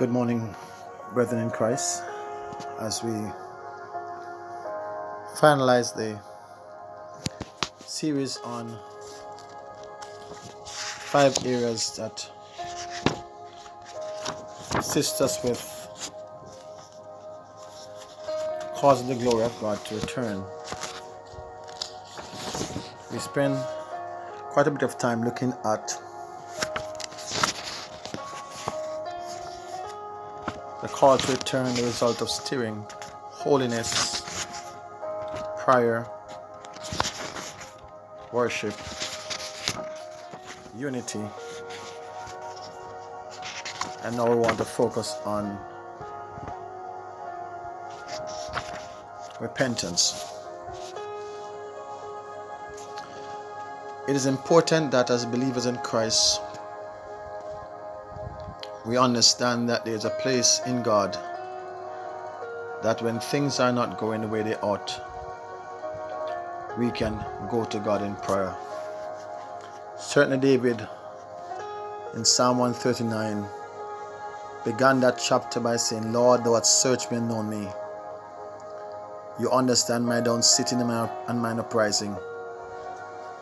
Good morning, brethren in Christ, as we finalize the series on five areas that assist us with causing the glory of God to return. We spend quite a bit of time looking at the call to return, the result of steering, holiness, prayer, worship, unity, and now we want to focus on repentance. It is important that as believers in Christ, we understand that there's a place in God that when things are not going the way they ought, we can go to God in prayer. Certainly, David in Psalm 139 began that chapter by saying, Lord, thou hast searched me and known me. You understand my down sitting and mine uprising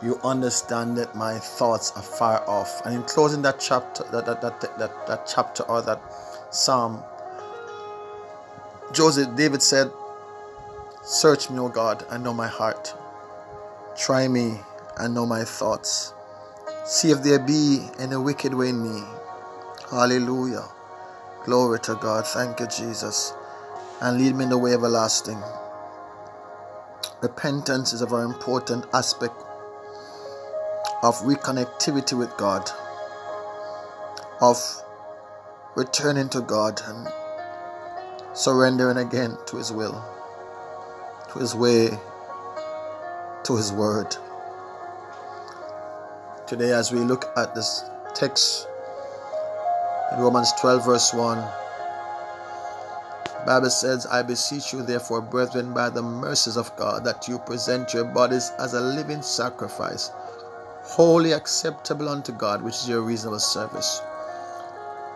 you understand that my thoughts are far off. And in closing that chapter, that that that that, that chapter or that psalm, Joseph David said, Search me, O God, and know my heart. Try me and know my thoughts. See if there be any wicked way in me. Hallelujah. Glory to God. Thank you, Jesus. And lead me in the way everlasting. Repentance is a very important aspect of reconnectivity with God, of returning to God and surrendering again to His will, to His way, to His word. Today, as we look at this text in Romans 12, verse 1, Bible says, I beseech you, therefore, brethren, by the mercies of God, that you present your bodies as a living sacrifice wholly acceptable unto God, which is your reasonable service.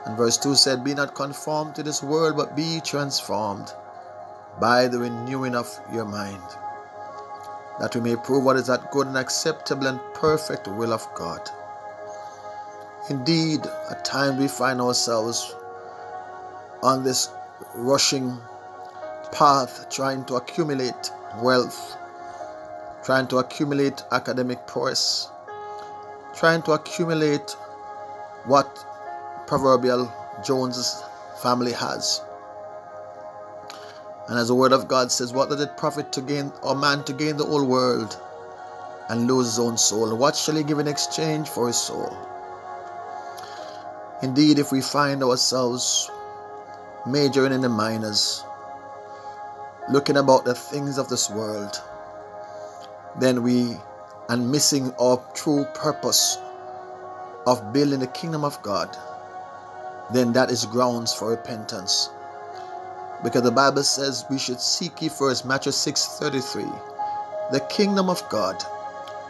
And verse 2 said, Be not conformed to this world, but be transformed by the renewing of your mind, that we may prove what is that good and acceptable and perfect will of God. Indeed, at times we find ourselves on this rushing path trying to accumulate wealth, trying to accumulate academic prowess, trying to accumulate what proverbial Jones's family has. And as the word of God says, what does it profit to gain or man to gain the whole world and lose his own soul? What shall he give in exchange for his soul? Indeed, if we find ourselves majoring in the minors, looking about the things of this world, then we and missing our true purpose of building the kingdom of God, then that is grounds for repentance. Because the Bible says we should seek ye first, Matthew 6 33, the kingdom of God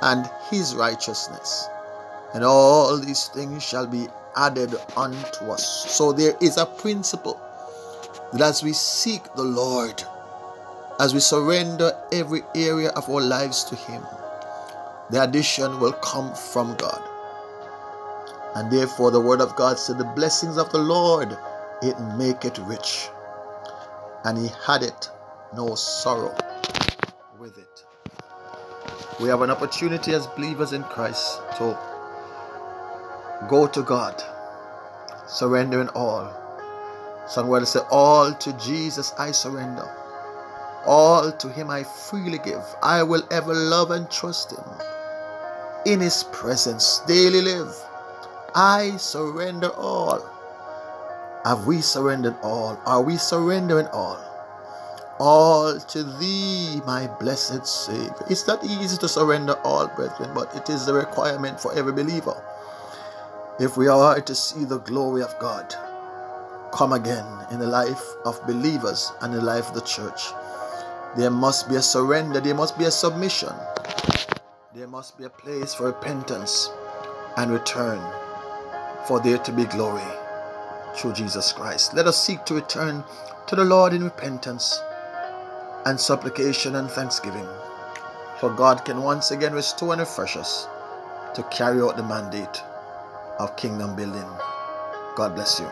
and his righteousness, and all these things shall be added unto us. So there is a principle that as we seek the Lord, as we surrender every area of our lives to Him, the addition will come from God. And therefore, the word of God said, The blessings of the Lord, it make it rich. And he had it no sorrow with it. We have an opportunity as believers in Christ to go to God, surrendering all. Somewhere say, All to Jesus I surrender. All to him I freely give. I will ever love and trust him in His presence daily live. I surrender all. Have we surrendered all? Are we surrendering all? All to Thee, my blessed Savior. It's not easy to surrender all, brethren, but it is the requirement for every believer. If we are to see the glory of God come again in the life of believers and the life of the church, there must be a surrender, there must be a submission there must be a place for repentance and return for there to be glory. through Jesus Christ. Let us seek to return to the Lord in repentance and supplication and thanksgiving. For God can once again restore and refresh us to carry out the mandate of kingdom building. God bless you.